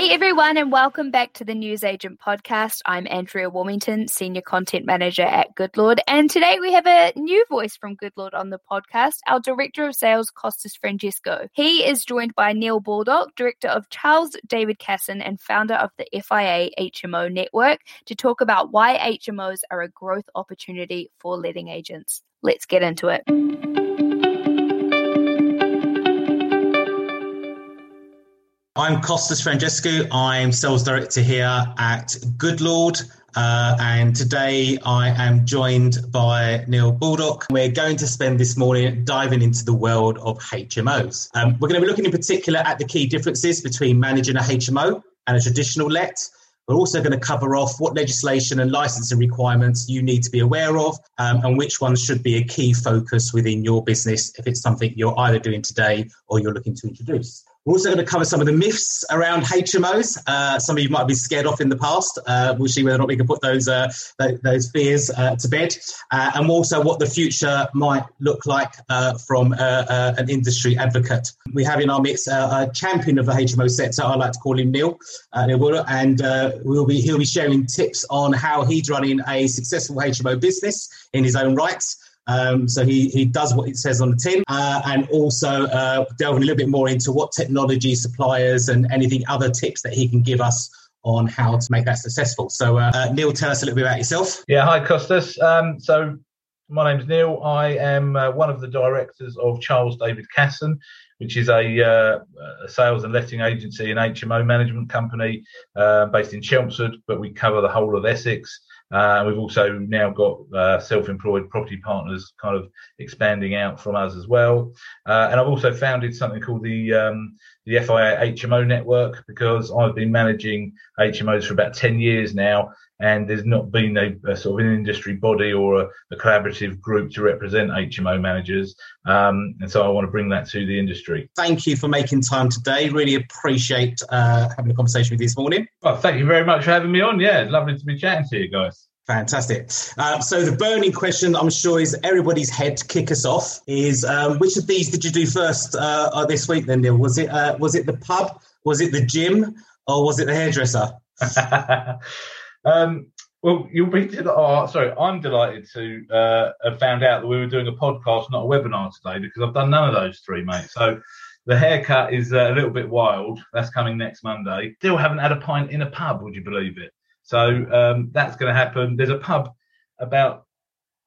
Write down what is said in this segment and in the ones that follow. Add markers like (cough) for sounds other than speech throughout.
Hey everyone, and welcome back to the News Agent podcast. I'm Andrea Warmington, Senior Content Manager at Goodlord, and today we have a new voice from Goodlord on the podcast, our Director of Sales, Costas Francesco. He is joined by Neil Baldock, Director of Charles David Casson and founder of the FIA HMO Network, to talk about why HMOs are a growth opportunity for letting agents. Let's get into it. I'm Costas Francescu. I'm sales director here at Goodlord. Uh, and today I am joined by Neil Baldock. We're going to spend this morning diving into the world of HMOs. Um, we're going to be looking in particular at the key differences between managing a HMO and a traditional let. We're also going to cover off what legislation and licensing requirements you need to be aware of um, and which ones should be a key focus within your business if it's something you're either doing today or you're looking to introduce. We're also going to cover some of the myths around HMOs. Uh, some of you might be scared off in the past. Uh, we'll see whether or not we can put those uh, those fears uh, to bed, uh, and also what the future might look like uh, from an industry advocate. We have in our mix a champion of the HMO sector. I like to call him Neil, Neil and we'll be he'll be sharing tips on how he's running a successful HMO business in his own rights. Um, so he, he does what it says on the tin uh, and also uh, delving a little bit more into what technology suppliers and anything other tips that he can give us on how to make that successful. So, uh, uh Neil, tell us a little bit about yourself. Yeah, hi, Costas. Um, so, my name's Neil. I am uh, one of the directors of Charles David Casson, which is a, uh, a, sales and letting agency and HMO management company uh, based in Chelmsford, but we cover the whole of Essex. Uh, we've also now got uh, self-employed property partners kind of expanding out from us as well. Uh, and I've also founded something called the um, the FIA HMO network because I've been managing HMOs for about 10 years now, and there's not been a, a sort of an industry body or a, a, collaborative group to represent HMO managers. Um, and so I want to bring that to the industry. Thank you for making time today. Really appreciate uh, having a conversation with you this morning. Well, thank you very much for having me on. Yeah, lovely to be chatting to you guys. Fantastic. Uh, so the burning question, I'm sure, is everybody's head to kick us off. Is um, which of these did you do first uh, uh, this week? Then Neil, was it uh, was it the pub, was it the gym, or was it the hairdresser? (laughs) um, well, you'll be oh, sorry. I'm delighted to uh, have found out that we were doing a podcast, not a webinar today, because I've done none of those three, mate. So the haircut is uh, a little bit wild. That's coming next Monday. Still haven't had a pint in a pub. Would you believe it? So um, that's going to happen. There's a pub about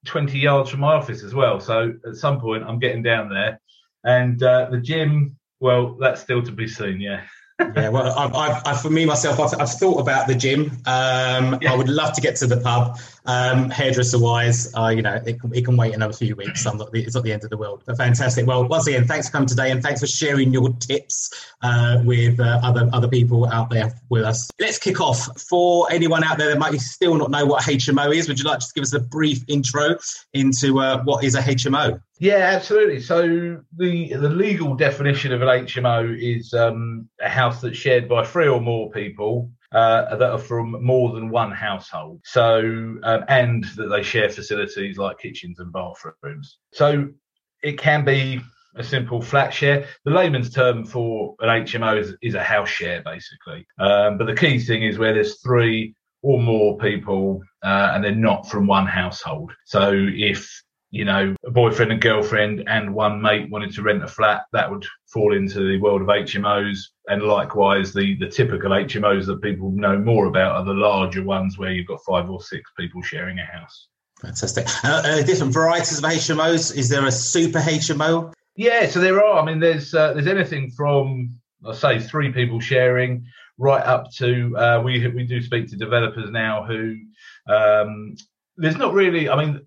20 yards from my office as well. So at some point, I'm getting down there. And uh, the gym, well, that's still to be seen. Yeah (laughs) yeah, well, I've, I've, I've, for me myself, I've, I've, thought about the gym. Um, yeah. I would love to get to the pub. Um, hairdresser wise, uh, you know, it can, it can wait another few weeks. Not it's not the end of the world. But fantastic. Well, once again, thanks for coming today, and thanks for sharing your tips uh, with uh, other other people out there with us. Let's kick off. For anyone out there that might still not know what HMO is, would you like to give us a brief intro into uh, what is a HMO? Yeah, absolutely. So the the legal definition of an HMO is um, a house that's shared by three or more people uh, that are from more than one household. So um, and that they share facilities like kitchens and bathrooms. So it can be a simple flat share. The layman's term for an HMO is, is a house share, basically. Um, but the key thing is where there's three or more people uh, and they're not from one household. So if you know, a boyfriend and girlfriend and one mate wanted to rent a flat, that would fall into the world of HMOs. And likewise, the, the typical HMOs that people know more about are the larger ones where you've got five or six people sharing a house. Fantastic. Uh, uh, different varieties of HMOs. Is there a super HMO? Yeah, so there are. I mean, there's uh, there's anything from I say three people sharing right up to uh, we we do speak to developers now who um, there's not really. I mean,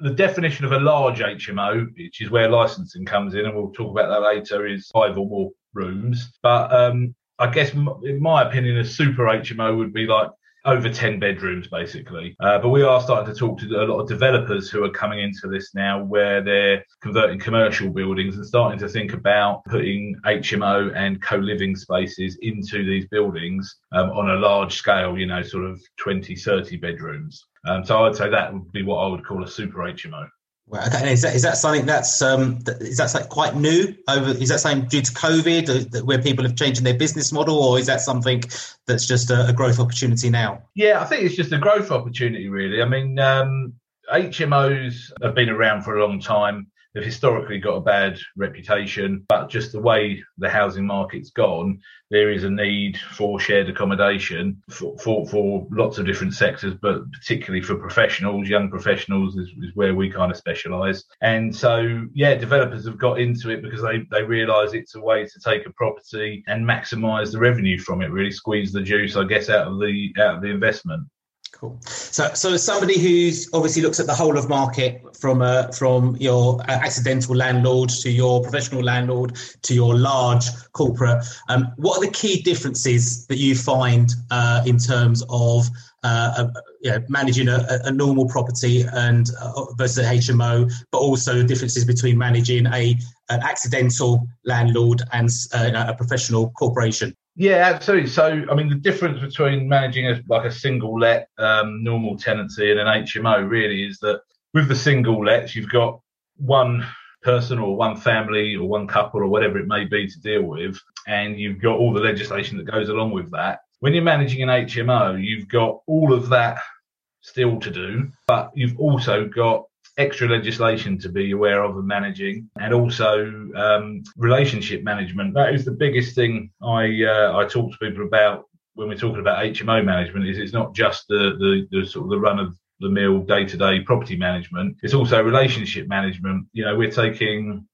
the definition of a large HMO, which is where licensing comes in, and we'll talk about that later, is five or more rooms. But um, I guess, in my opinion, a super HMO would be like over 10 bedrooms basically. Uh, but we are starting to talk to a lot of developers who are coming into this now where they're converting commercial buildings and starting to think about putting HMO and co living spaces into these buildings um, on a large scale, you know, sort of 20, 30 bedrooms. Um, so I'd say that would be what I would call a super HMO. Well, okay. Is that is that something that's um, is that like quite new? Over is that something due to COVID, uh, where people have changed their business model, or is that something that's just a, a growth opportunity now? Yeah, I think it's just a growth opportunity, really. I mean, um, HMOs have been around for a long time. They've historically got a bad reputation, but just the way the housing market's gone, there is a need for shared accommodation for, for, for lots of different sectors, but particularly for professionals, young professionals is, is where we kind of specialise. And so, yeah, developers have got into it because they, they realise it's a way to take a property and maximise the revenue from it, really squeeze the juice, I guess, out of the out of the investment. Cool. So, so as somebody who's obviously looks at the whole of market from uh, from your uh, accidental landlord to your professional landlord to your large corporate, um, what are the key differences that you find uh, in terms of uh, you know, managing a, a, normal property and uh, versus a HMO, but also the differences between managing a an accidental landlord and uh, a professional corporation? Yeah, absolutely. So, I mean, the difference between managing a, like a single let um, normal tenancy and an HMO really is that with the single lets, you've got one person or one family or one couple or whatever it may be to deal with, and you've got all the legislation that goes along with that. When you're managing an HMO, you've got all of that still to do, but you've also got extra legislation to be aware of and managing, and also um, relationship management. That is the biggest thing I uh, I talk to people about when we're talking about HMO management. Is it's not just the the, the sort of the run of the mill day to day property management. It's also relationship management. You know, we're taking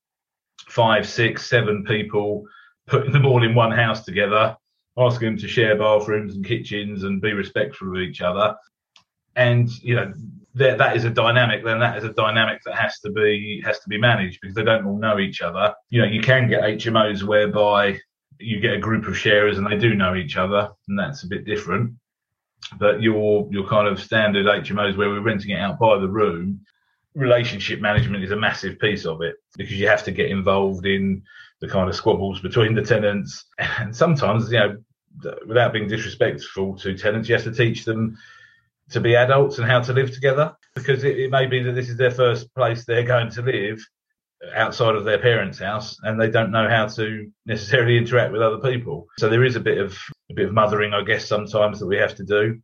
five, six, seven people, putting them all in one house together, asking them to share bathrooms and kitchens and be respectful of each other. And you know, that that is a dynamic, then that is a dynamic that has to be has to be managed because they don't all know each other. You know, you can get HMOs whereby you get a group of sharers and they do know each other, and that's a bit different. But your your kind of standard HMOs where we're renting it out by the room, relationship management is a massive piece of it because you have to get involved in the kind of squabbles between the tenants, (laughs) and sometimes you know, without being disrespectful to tenants, you have to teach them to be adults and how to live together because it, it may be that this is their first place they're going to live outside of their parents' house and they don't know how to necessarily interact with other people. So there is a bit of a bit of mothering, I guess, sometimes that we have to do.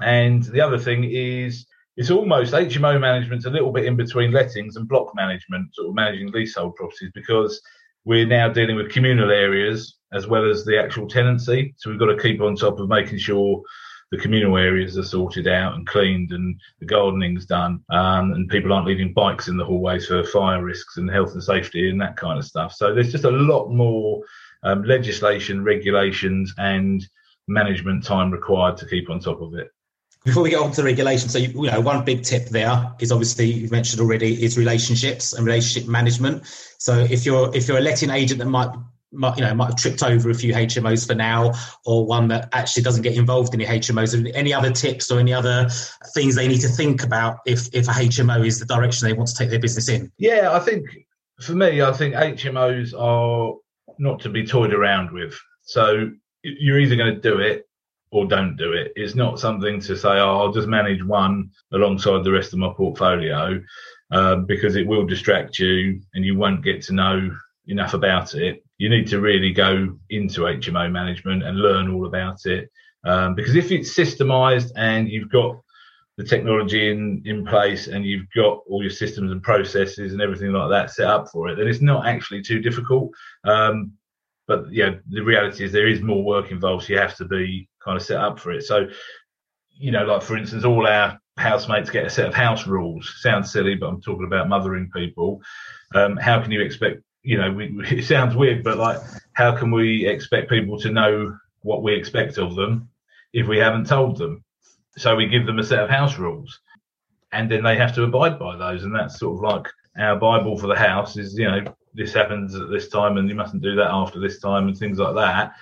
And the other thing is it's almost HMO management's a little bit in between lettings and block management, sort of managing leasehold properties, because we're now dealing with communal areas as well as the actual tenancy. So we've got to keep on top of making sure the communal areas are sorted out and cleaned and the gardening's done um, and people aren't leaving bikes in the hallways for fire risks and health and safety and that kind of stuff. So there's just a lot more um, legislation, regulations and management time required to keep on top of it. Before we get on to the regulation, so you, you, know, one big tip there is obviously you've mentioned already is relationships and relationship management. So if you're if you're a letting agent that might might, you know, might have tripped over a few HMOs for now, or one that actually doesn't get involved in the HMOs. Any other tips or any other things they need to think about if if a HMO is the direction they want to take their business in? Yeah, I think for me, I think HMOs are not to be toyed around with. So you're either going to do it or don't do it. It's not something to say, oh, I'll just manage one alongside the rest of my portfolio, uh, because it will distract you and you won't get to know enough about it you need to really go into HMO management and learn all about it. Um, because if it's systemized and you've got the technology in, in place and you've got all your systems and processes and everything like that set up for it, then it's not actually too difficult. Um, but yeah, the reality is there is more work involved, so you have to be kind of set up for it. So, you know, like for instance, all our housemates get a set of house rules. Sounds silly, but I'm talking about mothering people. Um, how can you expect you know, we, (laughs) it sounds weird, but like, how can we expect people to know what we expect of them if we haven't told them? So we give them a set of house rules, and then they have to abide by those, and that's sort of like our Bible for the house is, you know, this happens at this time, and you mustn't do that after this time, and things like that.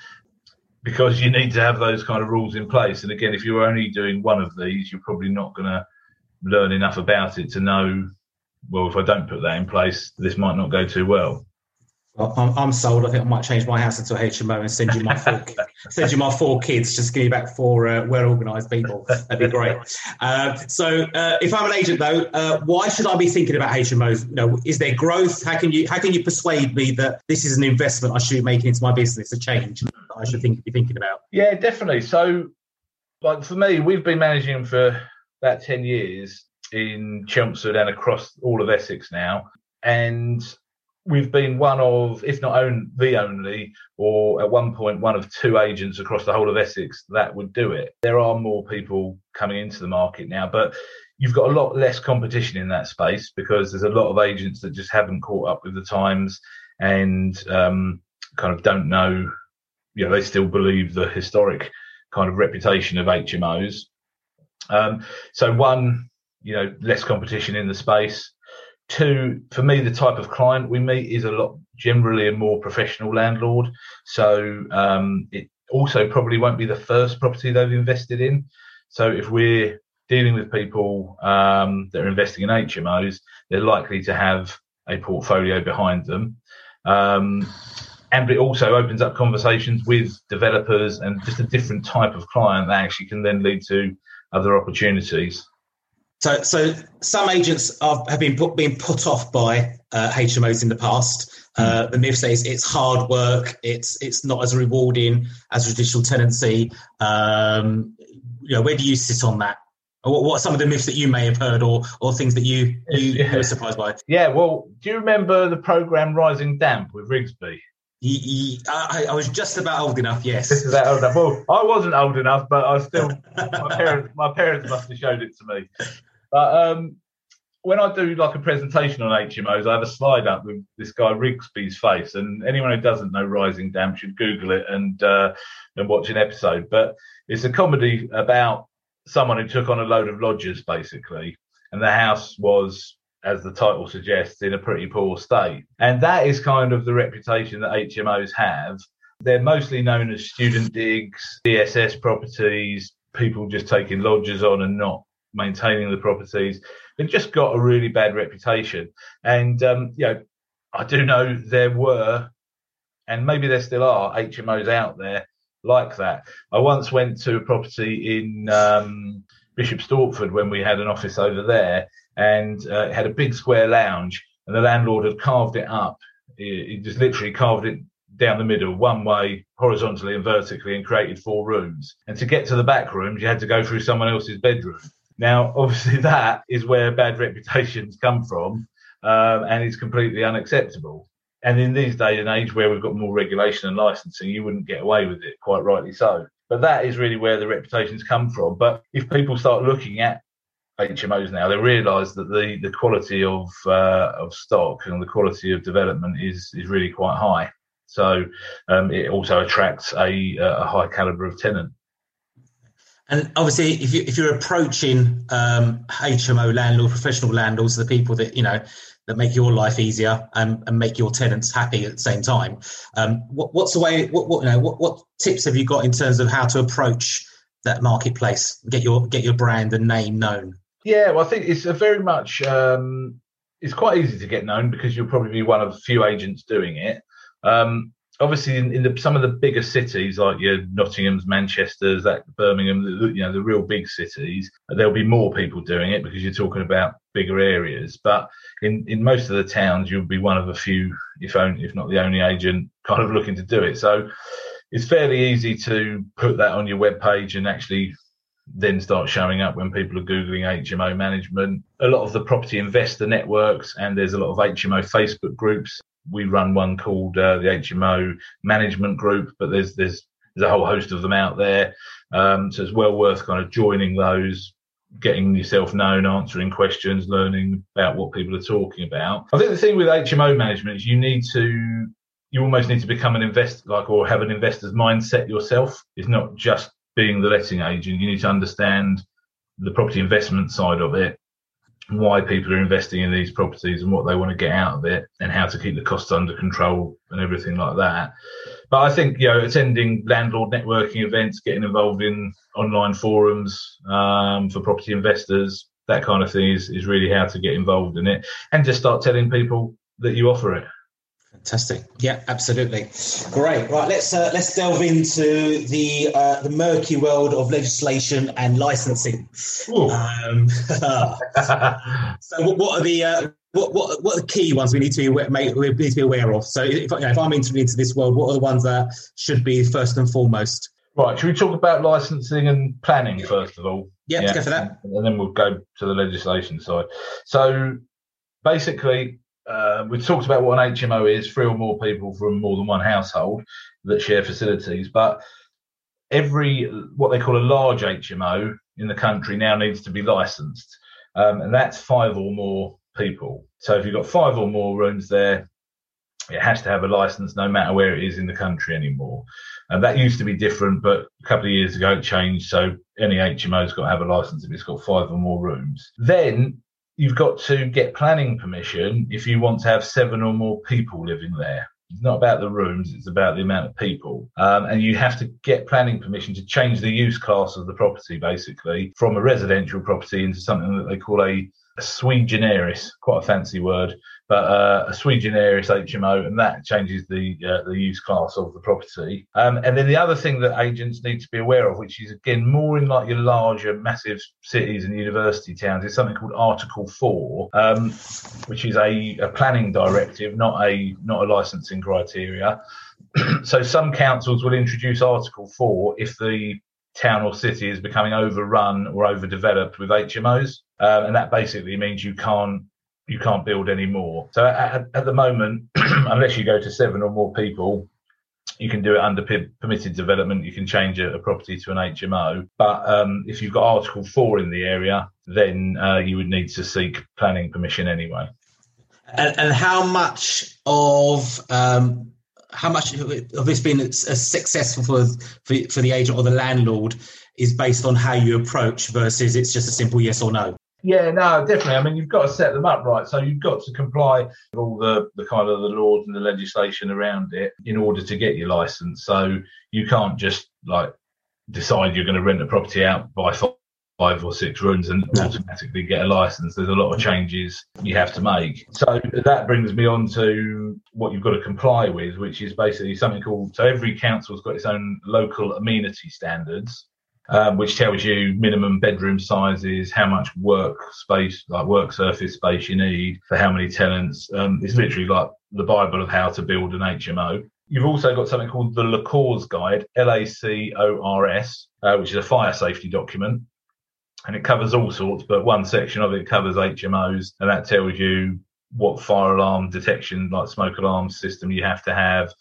Because you need to have those kind of rules in place. And again, if you're only doing one of these, you're probably not going to learn enough about it to know well, if I don't put that in place, this might not go too well. Well, I'm, I'm, sold. I think I might change my house into a HMO and send you my four, (laughs) send you my four kids. Just give me back four uh, well organised people. That'd be great. Uh, so, uh, if I'm an agent, though, uh, why should I be thinking about HMOs? You know, is there growth? How can you how can you persuade me that this is an investment I should be making into my business, a change that I should think be thinking about? Yeah, definitely. So, like for me, we've been managing for about ten years in Chelmsford and across all of Essex now, and we've been one of, if not own, the only, or at one point one of two agents across the whole of Essex that would do it. There are more people coming into the market now, but you've got a lot less competition in that space because there's a lot of agents that just haven't caught up with the times and um, kind of don't know. You know, they still believe the historic kind of reputation of HMOs. Um, so one, you know, less competition in the space. Two, for me, the type of client we meet is a lot generally a more professional landlord. So um, it also probably won't be the first property they've invested in. So if we're dealing with people um, that are investing in HMOs, they're likely to have a portfolio behind them. Um, and it also opens up conversations with developers and just a different type of client that actually can then lead to other opportunities. So, so some agents are, have been put, been put off by uh, HMOs in the past. Uh, hmm. the myth says it's hard work, it's it's not as rewarding as traditional tenancy. Um, you know, where do you sit on that? What, what are some of the myths that you may have heard, or or things that you you, yeah. were surprised by? Yeah, well, do you remember the program Rising Damp with Rigsby? He, he, I, I, was just about old enough. Yes, this is that old enough. Well, I wasn't old enough, but I still my (laughs) parents my parents must have showed it to me. But um, when I do like a presentation on HMOs, I have a slide up with this guy Rigsby's face, and anyone who doesn't know Rising Damp should Google it and uh, and watch an episode. But it's a comedy about someone who took on a load of lodgers, basically, and the house was, as the title suggests, in a pretty poor state. And that is kind of the reputation that HMOs have. They're mostly known as student digs, DSS properties, people just taking lodgers on and not maintaining the properties. They've just got a really bad reputation. And, um, you know, I do know there were, and maybe there still are, HMOs out there like that. I once went to a property in um, Bishop Stortford when we had an office over there, and uh, it had a big square lounge, and the landlord had carved it up. He, he just literally carved it down the middle, one way, horizontally and vertically, and created four rooms. And to get to the back rooms, you had to go through someone else's bedroom. Now, (laughs) obviously, that is where bad reputations come from, um, and it's completely unacceptable. And in these day and age, where we've got more regulation and licensing, you wouldn't get away with it, quite rightly so. But that is really where the reputations come from. But if people start looking at HMOs now, they realise that the, the quality of uh, of stock and the quality of development is is really quite high. So um, it also attracts a, a high calibre of tenant. And obviously, if you if you're approaching um, HMO landlord, professional landlords, the people that you know that make your life easier and, and make your tenants happy at the same time, um, what, what's the way? What, what you know? What, what tips have you got in terms of how to approach that marketplace, get your get your brand and name known? Yeah, well, I think it's a very much um, it's quite easy to get known because you'll probably be one of a few agents doing it. Um, obviously in, in the, some of the bigger cities like your Nottingham's, Manchester's, that Birmingham, the, you know, the real big cities, there'll be more people doing it because you're talking about bigger areas. But in, in most of the towns, you'll be one of a few, if only, if not the only agent, kind of looking to do it. So it's fairly easy to put that on your web page and actually then start showing up when people are googling HMO management. A lot of the property investor networks and there's a lot of HMO Facebook groups we run one called uh, the HMO Management Group, but there's there's there's a whole host of them out there. Um, so it's well worth kind of joining those, getting yourself known, answering questions, learning about what people are talking about. I think the thing with HMO management is you need to you almost need to become an investor, like or have an investor's mindset yourself. It's not just being the letting agent. You need to understand the property investment side of it why people are investing in these properties and what they want to get out of it and how to keep the costs under control and everything like that. But I think, you know, attending landlord networking events, getting involved in online forums um, for property investors, that kind of thing is, is really how to get involved in it and just start telling people that you offer it. Fantastic. Yeah, absolutely. Great. Right. Let's uh, let's delve into the uh, the murky world of legislation and licensing. Um, (laughs) so, what, what, are the uh, what, what what are the key ones we need to be aware, we need to be aware of? So, if, you know, if I'm entering into this world, what are the ones that should be first and foremost? Right. Should we talk about licensing and planning first of all? Yeah, yeah. go for that. And then we'll go to the legislation side. So, basically, uh, we've talked about what an HMO is, three or more people from more than one household that share facilities. But every, what they call a large HMO in the country now needs to be licensed. Um, and that's five or more people. So if you've got five or more rooms there, it has to have a license no matter where it is in the country anymore. And that used to be different, but a couple of years ago it changed. So any HMO's got to have a license if it's got five or more rooms. Then you've got to get planning permission if you want to have seven or more people living there. It's not about the rooms, it's about the amount of people. Um, and you have to get planning permission to change the use class of the property, basically, from a residential property into something that they call a a sui generis, quite a fancy word, but uh, a sui generis HMO, and that changes the uh, the use class of the property. Um, and then the other thing that agents need to be aware of, which is again more in like your larger, massive cities and university towns, is something called Article Four, um, which is a, a planning directive, not a not a licensing criteria. (clears throat) so some councils will introduce Article Four if the town or city is becoming overrun or overdeveloped with HMOs, um, and that basically means you can't you can't build any more. So at, at the moment, (clears throat) unless you go to seven or more people, you can do it under permitted development. You can change a, a, property to an HMO. But um, if you've got Article 4 in the area, then uh, you would need to seek planning permission anyway. And, and how much of um, how much of this being successful for, for, for the agent or the landlord is based on how you approach versus it's just a simple yes or no. Yeah, no, definitely. I mean, you've got to set them up right. So you've got to comply with all the, the kind of the laws and the legislation around it in order to get your license. So you can't just like decide you're going to rent a property out by five or six rooms and automatically get a license. There's a lot of changes you have to make. So that brings me on to what you've got to comply with, which is basically something called so every council's got its own local amenity standards. Um, which tells you minimum bedroom sizes, how much work space, like work surface space you need for how many tenants. Um, it's literally like the Bible of how to build an HMO. You've also got something called the LACORS Guide, L A C O R S, uh, which is a fire safety document and it covers all sorts, but one section of it covers HMOs, and that tells you what fire alarm detection, like smoke alarm system, you have to have,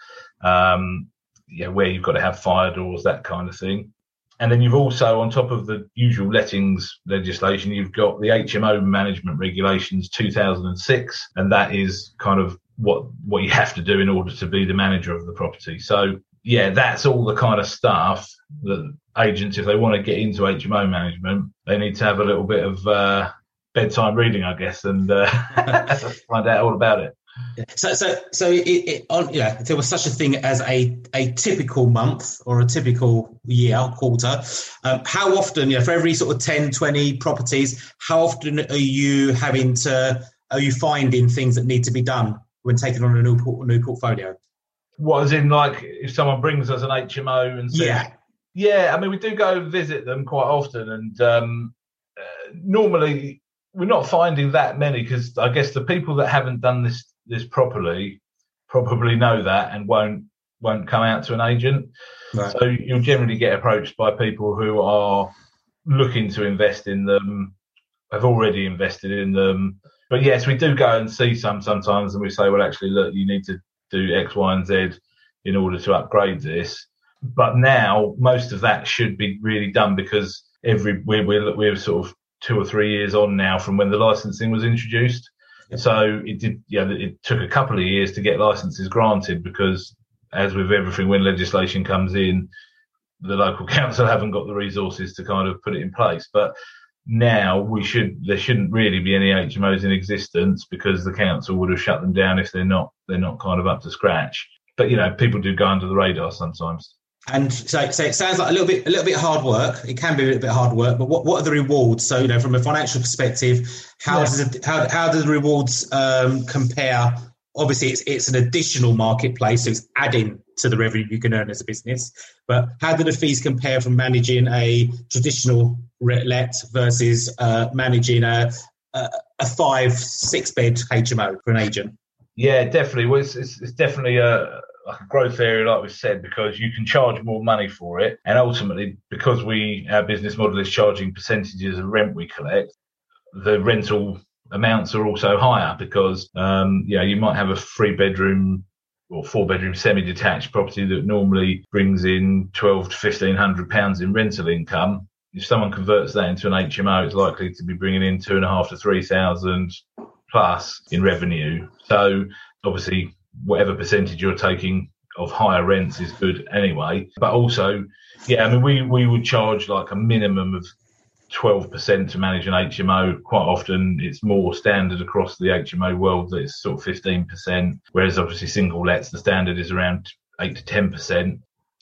um, yeah, where you've got to have fire doors, that kind of thing. And then you've also, on top of the usual lettings legislation, you've got the HMO management regulations 2006, and that is kind of what what you have to do in order to be the manager of the property. So yeah, that's all the kind of stuff that agents, if they want to get into HMO management, they need to have a little bit of uh, bedtime reading, I guess, and uh, (laughs) find out all about it. So, so, so, it, it, on, if there was such a thing as a, a typical month or a typical year, quarter, um, how often, you know, for every sort of 10, 20 properties, how often are you having to, are you finding things that need to be done when taking on a new, new portfolio? What, as in, like, if someone brings us an HMO and says, yeah. Yeah, I mean, we do go visit them quite often, and um, uh, normally we're not finding that many because I guess the people that haven't done this this properly probably know that and won't won't come out to an agent. Right. So you'll generally get approached by people who are looking to invest in them, have already invested in them. But yes, we do go and see some sometimes, and we say, well, actually, look, you need to do X, Y, and Z in order to upgrade this. But now most of that should be really done because every we're, we're, we're sort of two or three years on now from when the licensing was introduced. So it did, yeah, it took a couple of years to get licenses granted because, as with everything, when legislation comes in, the local (laughs) council haven't got the resources to kind of put it in place. But now we should, there shouldn't really be any HMOs in existence because the council would have shut them down if they're not, they're not kind of up to scratch. But you know, people do go under the radar sometimes. And so, so it sounds like a little bit, a little bit hard work. It can be a little bit hard work, but what, what are the rewards? So, you know, from a financial perspective, how yeah. does it, how, how do the rewards um, compare obviously it's it's an additional marketplace, so it's adding to the revenue you can earn as a business. But how do the fees compare from managing a traditional let versus uh, managing a, a, a five six bed HMO for an agent? Yeah, definitely. Well, it's, it's, it's definitely a, like a growth area, like we said, because you can charge more money for it, and ultimately, because we our business model is charging percentages of rent we collect, the rental amounts are also higher because um, you know you might have a three bedroom or four bedroom semi detached property that normally brings in twelve to fifteen hundred pounds in rental income. If someone converts that into an HMO, it's likely to be bringing in two and a half to three thousand plus in revenue. So obviously, whatever percentage you're taking of higher rents is good anyway. But also, yeah, I mean, we we would charge like a minimum of 12% to manage an HMO. Quite often it's more standard across the HMO world that it's sort of 15%, whereas obviously single lets, the standard is around 8 to 10%.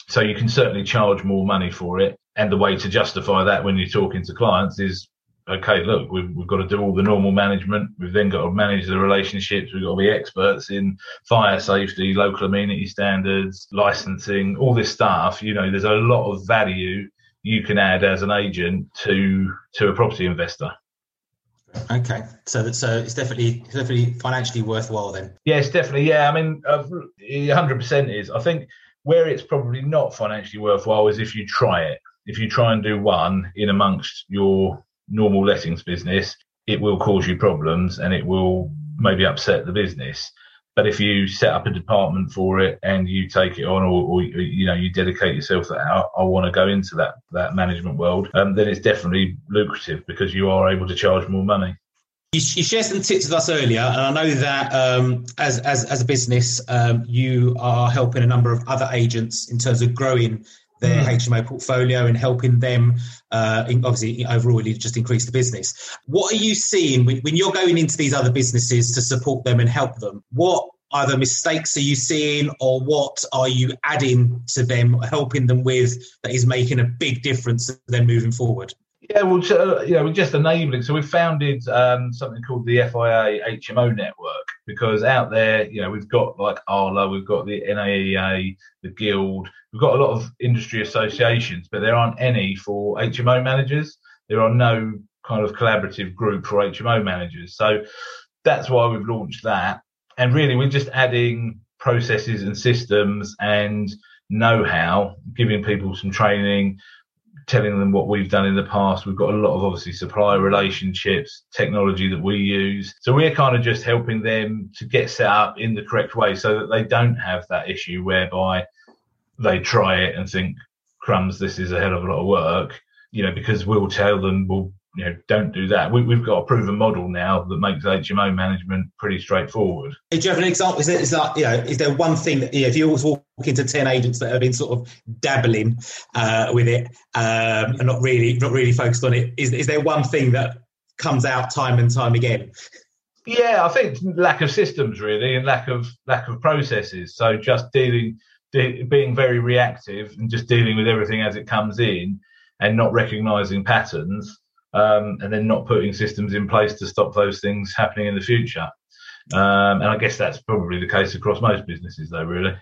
So you can certainly charge more money for it. And the way to justify that when you're talking to clients is okay, look, we've, we've got to do all the normal management. We've then got to manage the relationships. We've got to be experts in fire safety, local amenity standards, licensing, all this stuff. You know, there's a lot of value you can add as an agent to to a property investor. Okay, so that so it's definitely definitely financially worthwhile then. Yes, definitely. Yeah, I mean, hundred percent is. I think where it's probably not financially worthwhile is if you try it. If you try and do one in amongst your normal lettings business, it will cause you problems and it will maybe upset the business. But if you set up a department for it and you take it on, or, or you know you dedicate yourself that I, I want to go into that that management world, um, then it's definitely lucrative because you are able to charge more money. You, you shared some tips with us earlier, and I know that um, as, as as a business, um, you are helping a number of other agents in terms of growing their mm. HMO portfolio and helping them, uh, obviously, overall, just increase the business. What are you seeing when, when you're going into these other businesses to support them and help them? What either mistakes are you seeing or what are you adding to them, helping them with that is making a big difference to them moving forward? Yeah, well, uh, you know, we're just enabling. So we've founded um, something called the FIA HMO network because out there, you know, we've got like ARLA, we've got the NAEA, the Guild, we've got a lot of industry associations, but there aren't any for HMO managers. There are no kind of collaborative group for HMO managers. So that's why we've launched that. And really, we're just adding processes and systems and know-how, giving people some training, telling them what we've done in the past. We've got a lot of obviously supplier relationships, technology that we use. So we're kind of just helping them to get set up in the correct way so that they don't have that issue whereby they try it and think, crumbs, this is a hell of a lot of work, you know, because we'll tell them, well, you know, don't do that. We, have got a proven model now that makes HMO management pretty straightforward. Do you have an example? Is there, is that, you know, is there one thing that, you know, if you always walk into 10 agents that have been sort of dabbling uh, with it um, and not really, not really focused on it, is, is there one thing that comes out time and time again? Yeah, I think lack of systems really and lack of lack of processes. So just dealing, de- being very reactive and just dealing with everything as it comes in and not recognizing patterns um, and then not putting systems in place to stop those things happening in the future. Um, and I guess that's probably the case across most businesses, though, really.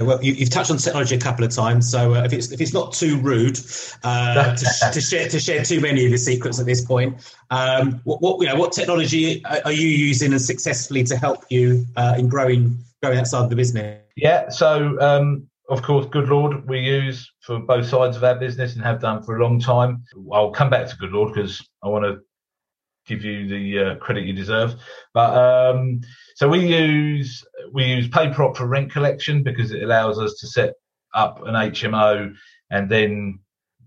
Well, you, have touched on technology a couple of times, so uh, if it's if it's not too rude uh, (laughs) to, to, share to share too many of your secrets at this point, um, what, what, you know, what technology are you using and successfully to help you uh, in growing growing outside of the business? Yeah, so um, of course, Goodlord we use for both sides of our business and have done for a long time. I'll come back to Goodlord because I want to give you the uh, credit you deserve. But um, so we use we use PayProp for rent collection because it allows us to set up an HMO and then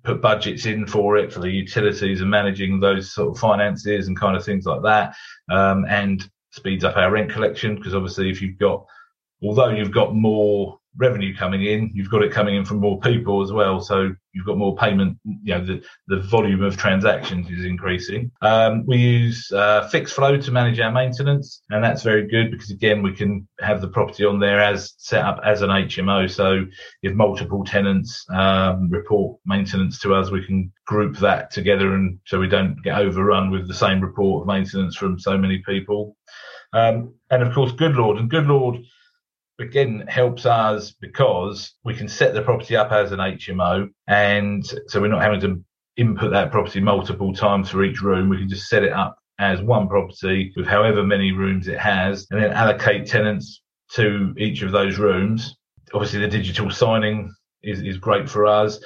put budgets in for it for the utilities and managing those sort of finances and kind of things like that. Um, and speeds up our rent collection because obviously if you've got although you've got more revenue coming in, you've got it coming in from more people as well. So you've got more payment, you know, the, the volume of transactions is increasing. Um, we use uh, flow to manage our maintenance, and that's very good because again, we can have the property on there as set up as an HMO. So if multiple tenants um, report maintenance to us, we can group that together and so we don't get overrun with the same report of maintenance from so many people. Um, and of course, Goodlord. And Goodlord, again, helps us because we can set the property up as an HMO. And so we're not having to input that property multiple times for each room. We can just set it up as one property with however many rooms it has and then allocate tenants to each of those rooms. Obviously, the digital signing is, is great for us,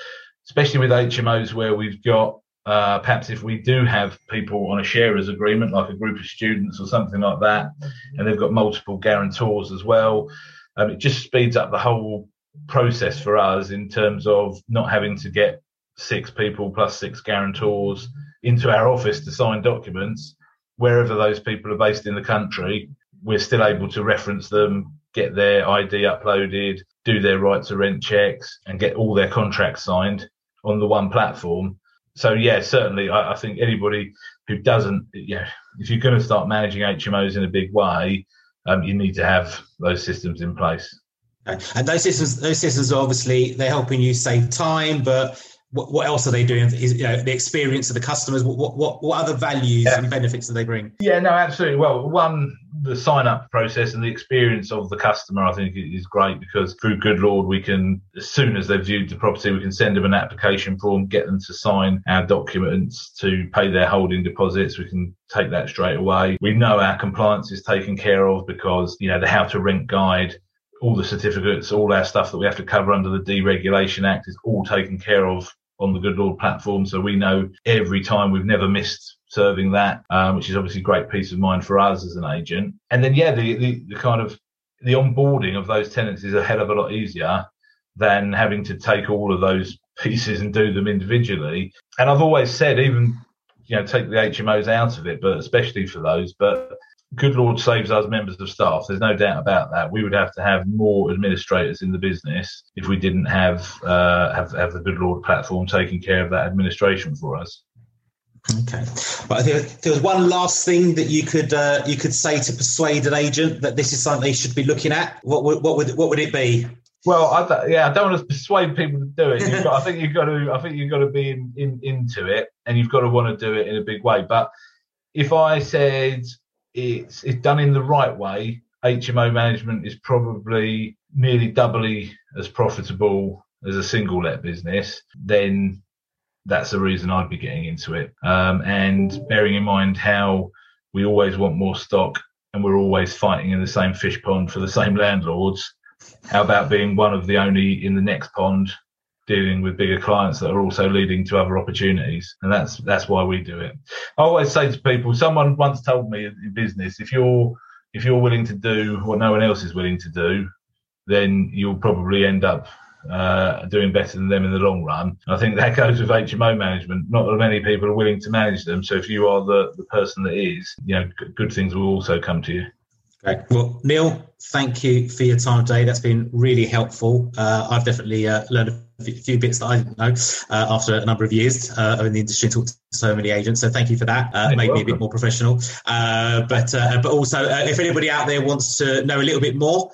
especially with HMOs where we've got uh, perhaps if we do have people on a sharers agreement, like a group of students or something like that, and they've got multiple guarantors as well, um, it just speeds up the whole process for us in terms of not having to get six people plus six guarantors into our office to sign documents. Wherever those people are based in the country, we're still able to reference them, get their ID uploaded, do their right to rent checks, and get all their contracts signed on the one platform so yeah, certainly, I, I, think anybody who doesn't, yeah, if you're going to start managing HMOs in a big way, um, you need to have those systems in place. And those systems, those systems, are obviously, they're helping you save time, but what, what else are they doing? Is you know, the experience of the customers? What what what other values yeah. and benefits do they bring? Yeah, no, absolutely. Well, one the sign up process and the experience of the customer, I think, is great because through Goodlord, we can, as soon as they've viewed the property, we can send them an application form, get them to sign our documents to pay their holding deposits. We can take that straight away. We know our compliance is taken care of because, you know, the how to rent guide all the certificates, all our stuff that we have to cover under the Deregulation Act is all taken care of on the Goodlord platform. So we know every time we've never missed serving that, um, which is obviously great peace of mind for us as an agent. And then, yeah, the, the, the kind of the onboarding of those tenants is a hell of a lot easier than having to take all of those (laughs) pieces and do them individually. And I've always said, even you know, take the HMOs out of it, but especially for those, but Goodlord saves us members of staff. There's no doubt about that. We would have to have more administrators in the business if we didn't have uh, have, have the Goodlord platform taking care of that administration for us. Okay, but there was one last thing that you could uh, you could say to persuade an agent that this is something they should be looking at. What would what would what would it be? Well, I, yeah, I don't want to persuade people to do it. Got, I think you've got to. I think you've got to be in, in, into it, and you've got to want to do it in a big way. But if I said it's it's done in the right way, HMO management is probably nearly doubly as profitable as a single let business. Then that's the reason I'd be getting into it. Um, and bearing in mind how we always want more stock and we're always fighting in the same fish pond for the same landlords. How about being one of the only in the next pond dealing with bigger clients that are also leading to other opportunities. And that's that's why we do it. I always say to people, someone once told me in business, if you're if you're willing to do what no one else is willing to do, then you'll probably end up uh, doing better than them in the long run. I think that (laughs) goes with HMO management. Not that many people are willing to manage them. So if you are the, the person that is, you know, good things will also come to you. Great. Well, Neil, thank you for your time today. That's been really helpful. Uh, I've definitely uh, learned a few bits that I didn't know uh, after a number of years uh, in the industry, and talked to so many agents. So thank you for that. Uh, made welcome. me a bit more professional. Uh, but but also, if anybody out there wants to know a little bit more,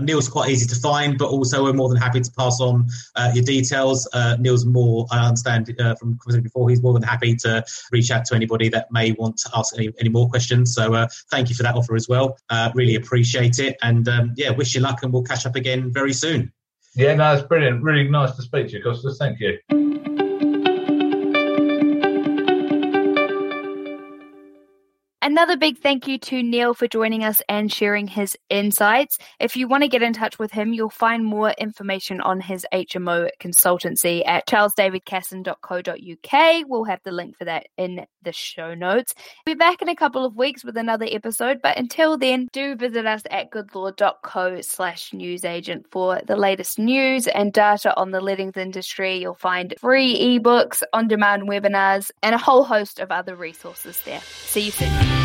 Neil's quite easy to find. But also, we're more than happy to pass on your details. Neil's more, I understand from conversation before, he's more than happy to reach out to anybody that may want to ask any, any more questions. So thank you for that offer as well. really appreciate it. And um, yeah, wish you luck, and we'll catch up again very soon. Yeah, no, it's brilliant. Really nice to speak to you, Costas. Thank you. Another big thank you to Neil for joining us and sharing his insights. If you want to get in touch with him, you'll find more information on his HMO consultancy at charlesdavidkasson.co.uk. We'll have the link for that in the show notes. We'll be back in a couple of weeks with another episode, but until then, do visit us at goodlord.co slash newsagent for the latest news and data on the lettings industry. You'll find free ebooks, on-demand webinars, and a whole host of other resources there. See you soon.